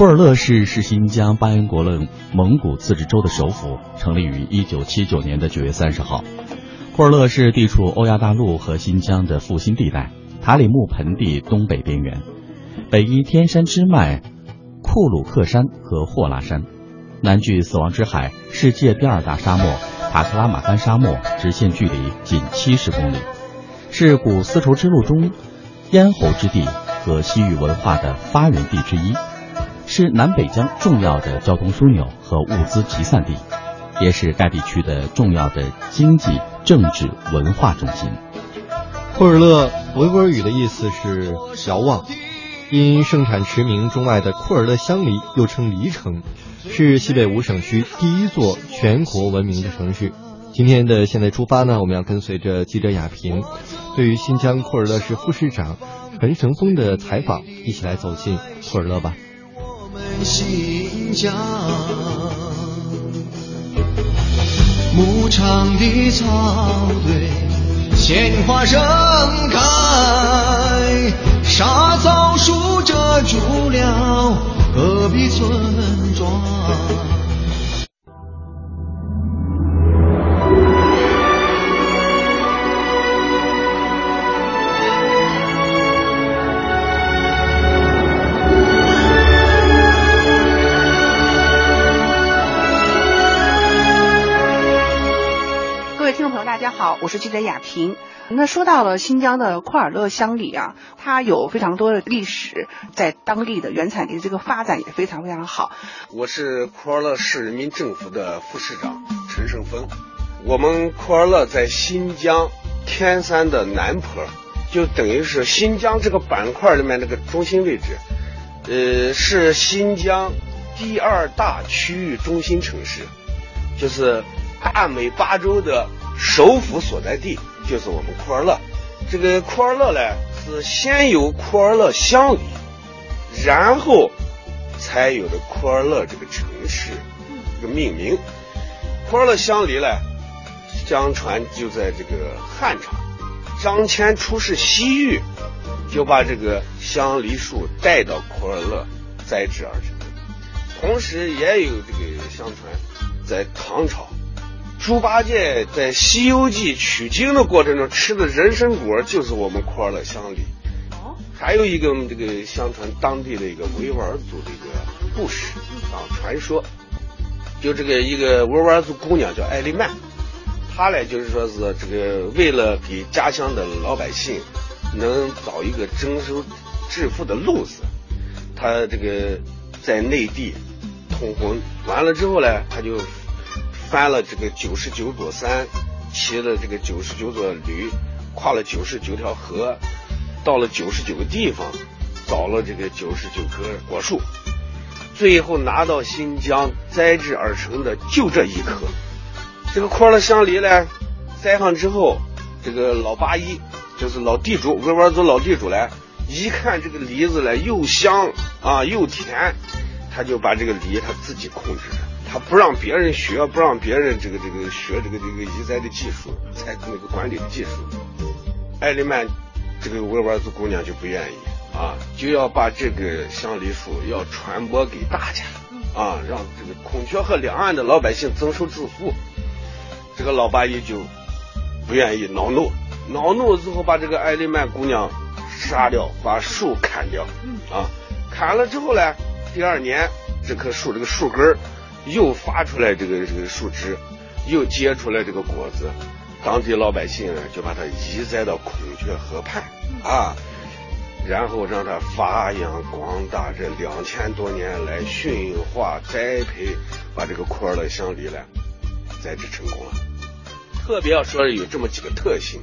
库尔勒市是新疆巴彦果勒蒙古自治州的首府，成立于一九七九年的九月三十号。库尔勒市地处欧亚大陆和新疆的复兴地带，塔里木盆地东北边缘，北依天山支脉库鲁克山和霍拉山，南距死亡之海、世界第二大沙漠塔克拉玛干沙漠，直线距离仅七十公里，是古丝绸之路中咽喉之地和西域文化的发源地之一。是南北疆重要的交通枢纽和物资集散地，也是该地区的重要的经济、政治、文化中心。库尔勒维吾尔语的意思是遥望，因盛产驰名中外的库尔勒香梨，又称梨城，是西北五省区第一座全国闻名的城市。今天的现在出发呢，我们要跟随着记者雅萍，对于新疆库尔勒市副市长陈成峰的采访，一起来走进库尔勒吧。新疆，牧场的草堆，鲜花盛开，沙枣树遮住了戈壁村庄。听众朋友，大家好，我是记者雅萍。那说到了新疆的库尔勒乡里啊，它有非常多的历史，在当地的原产地这个发展也非常非常好。我是库尔勒市人民政府的副市长陈胜峰。我们库尔勒在新疆天山的南坡，就等于是新疆这个板块里面那个中心位置，呃，是新疆第二大区域中心城市，就是大美巴州的。首府所在地就是我们库尔勒，这个库尔勒呢是先有库尔勒乡里，然后才有的库尔勒这个城市这个命名。库尔勒乡里呢，相传就在这个汉朝，张骞出使西域，就把这个香梨树带到库尔勒栽植而成。同时也有这个相传，在唐朝。猪八戒在《西游记》取经的过程中吃的人参果，就是我们库尔勒乡里。哦，还有一个这个相传当地的一个维吾尔族的一个故事啊传说，就这个一个维吾尔族姑娘叫艾丽曼，她呢就是说是这个为了给家乡的老百姓能找一个增收致富的路子，她这个在内地通婚完了之后呢，她就。翻了这个九十九座山，骑了这个九十九座驴，跨了九十九条河，到了九十九个地方，找了这个九十九棵果树，最后拿到新疆栽植而成的就这一棵。这个库尔勒香梨呢，栽上之后，这个老八一就是老地主，维吾尔族老地主呢，一看这个梨子呢又香啊又甜，他就把这个梨他自己控制着。他不让别人学，不让别人这个这个学这个这个移栽的技术，采那个管理的技术。艾丽曼这个维吾尔族姑娘就不愿意啊，就要把这个香梨树要传播给大家啊，让这个孔雀河两岸的老百姓增收致富。这个老八一就不愿意，恼怒，恼怒之后把这个艾丽曼姑娘杀掉，把树砍掉。啊，砍了之后呢，第二年这棵树这个树根儿。又发出来这个这个树枝，又结出来这个果子，当地老百姓呢就把它移栽到孔雀河畔啊，然后让它发扬光大。这两千多年来驯化栽培，把这个库尔勒香梨呢栽植成功了。特别要说有这么几个特性，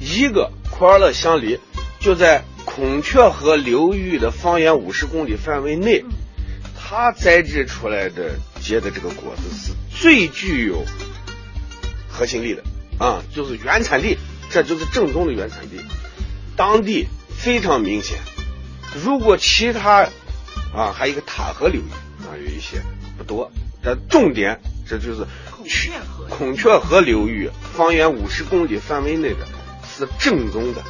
一个库尔勒香梨就在孔雀河流域的方圆五十公里范围内，它栽植出来的。结的这个果子是最具有核心力的啊，就是原产地，这就是正宗的原产地，当地非常明显。如果其他啊，还有一个塔河流域啊，有一些不多，但重点这就是孔雀河孔雀河流域方圆五十公里范围内的是正宗的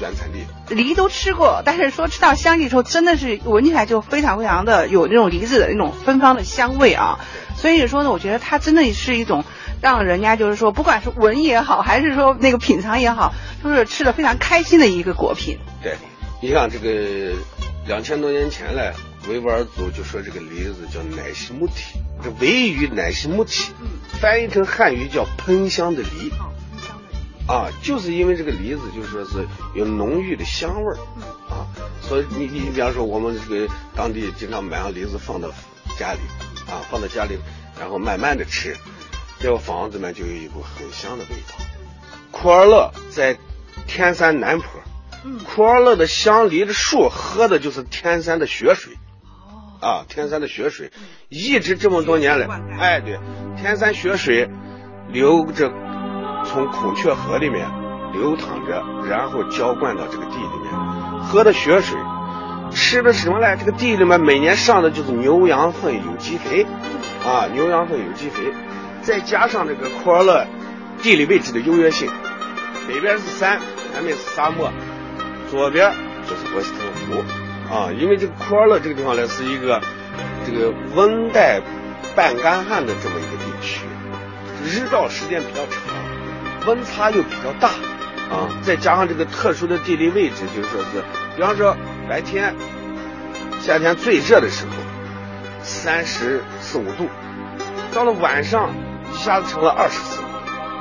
原产地。梨都吃过，但是说吃到香梨的时候，真的是闻起来就非常非常的有那种梨子的那种芬芳的香味啊。所以说呢，我觉得它真的是一种让人家就是说，不管是闻也好，还是说那个品尝也好，都是吃的非常开心的一个果品。对，你像这个两千多年前嘞，维吾尔族就说这个梨子叫奶西木提，这维语奶西木提，翻译成汉语叫喷香的梨。啊，就是因为这个梨子，就说是有浓郁的香味儿，啊，所以你你比方说我们这个当地经常买上梨子放到家里，啊，放到家里，然后慢慢的吃，这个房子呢就有一股很香的味道。库尔勒在天山南坡，库尔勒的香梨的树喝的就是天山的雪水，啊，天山的雪水，一直这么多年来，哎，对，天山雪水流着。从孔雀河里面流淌着，然后浇灌到这个地里面，喝的雪水，吃的什么嘞？这个地里面每年上的就是牛羊粪有机肥，啊，牛羊粪有机肥，再加上这个库尔勒地理位置的优越性，北边是山，南面是沙漠，左边就是博斯特湖，啊，因为这个库尔勒这个地方呢是一个这个温带半干旱的这么一个地区，日照时间比较长。温差又比较大，啊，再加上这个特殊的地理位置，就是说是，比方说白天夏天最热的时候，三十四五度，到了晚上一下子成了二十四度，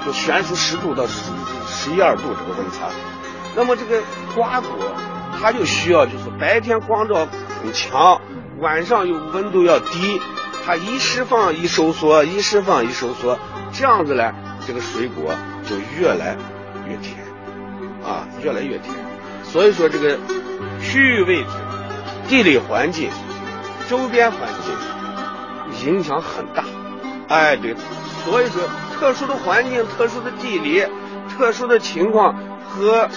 就悬殊十度到十十一二度这个温差。那么这个瓜果，它就需要就是白天光照很强，晚上又温度要低，它一释放一收缩，一释放一收缩，这样子呢，这个水果。就越来越甜，啊，越来越甜。所以说这个区域位置、地理环境、周边环境影响很大。哎，对，所以说特殊的环境、特殊的地理、特殊的情况和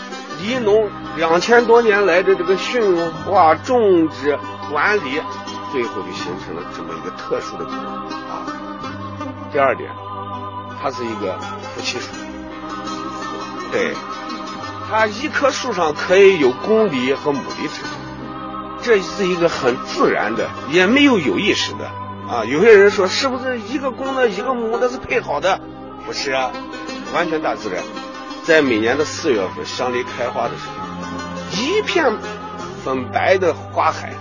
梨农两千多年来的这个驯化、种植、管理，最后就形成了这么一个特殊的果啊。第二点，它是一个夫妻树。对，它一棵树上可以有公梨和母梨之分，这是一个很自然的，也没有有意识的啊。有些人说是不是一个公的，一个母的是配好的？不是啊，完全大自然。在每年的四月份，香梨开花的时候，一片粉白的花海，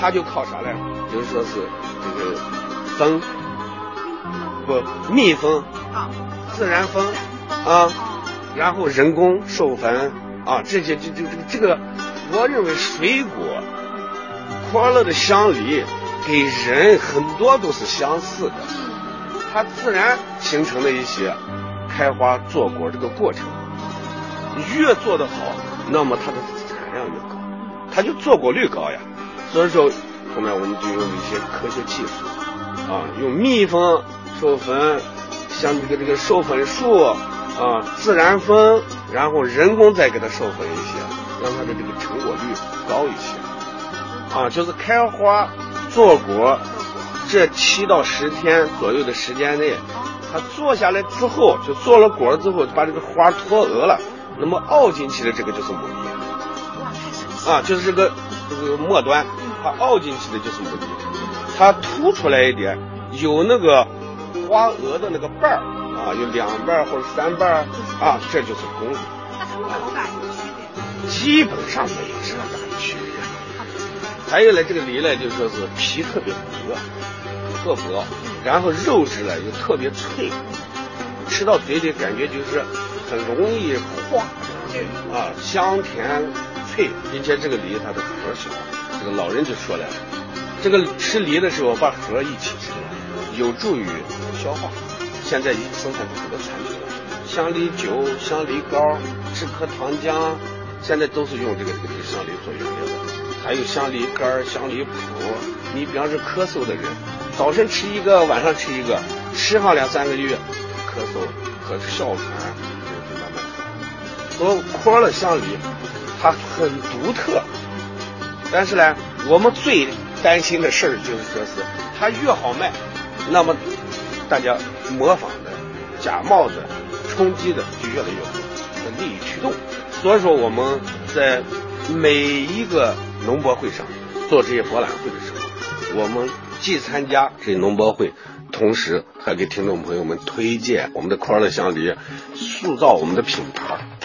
它就靠啥嘞？就是说是这个风，不蜜蜂，自然风啊。然后人工授粉啊，这些就就这个这个，我认为水果，快乐的香梨给人很多都是相似的，它自然形成的一些开花坐果这个过程，越做得好，那么它的产量越高，它就坐果率高呀。所以说后面我们就用一些科学技术啊，用蜜蜂授粉，像这个这个授粉术。啊，自然风，然后人工再给它授粉一些，让它的这个成果率高一些。啊，就是开花、坐果，这七到十天左右的时间内，它坐下来之后，就做了果之后，把这个花脱蛾了，那么凹进去的这个就是母梨。啊，就是这个这个末端，它凹进去的就是母梨，它凸出来一点，有那个花蛾的那个瓣儿。啊，有两瓣或者三瓣啊，这就是公梨。那它们口感有区别？基本上没有什么大的区别。还有呢，这个梨呢，就说是皮特别薄，特薄，然后肉质呢又特别脆，吃到嘴里感觉就是很容易化，啊，香甜脆，并且这个梨它的核小，这个老人就说了，这个吃梨的时候把核一起吃，有助于消化。现在已经生产出很多产品了，香梨酒、香梨膏、止咳糖浆，现在都是用这个这个香梨做原料的。还有香梨干、香梨脯。你比方说咳嗽的人，早晨吃一个，晚上吃一个，吃上两三个月，咳嗽和哮喘就慢慢好。和库尔勒香梨，它很独特，但是呢，我们最担心的事儿就是说是它越好卖，那么。大家模仿的、假冒的、冲击的就越来越多，利益驱动，所以说我们在每一个农博会上做这些博览会的时候，我们既参加这些农博会，同时还给听众朋友们推荐我们的库尔勒香梨，塑造我们的品牌。